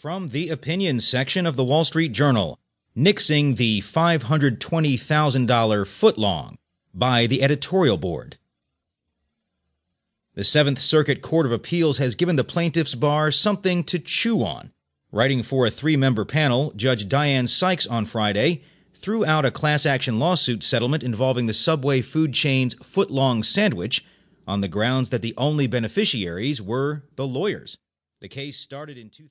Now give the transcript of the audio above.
From the opinion section of the Wall Street Journal, Nixing the $520,000 footlong by the editorial board. The Seventh Circuit Court of Appeals has given the plaintiffs' bar something to chew on. Writing for a three member panel, Judge Diane Sykes on Friday threw out a class action lawsuit settlement involving the Subway food chain's footlong sandwich on the grounds that the only beneficiaries were the lawyers. The case started in 2000.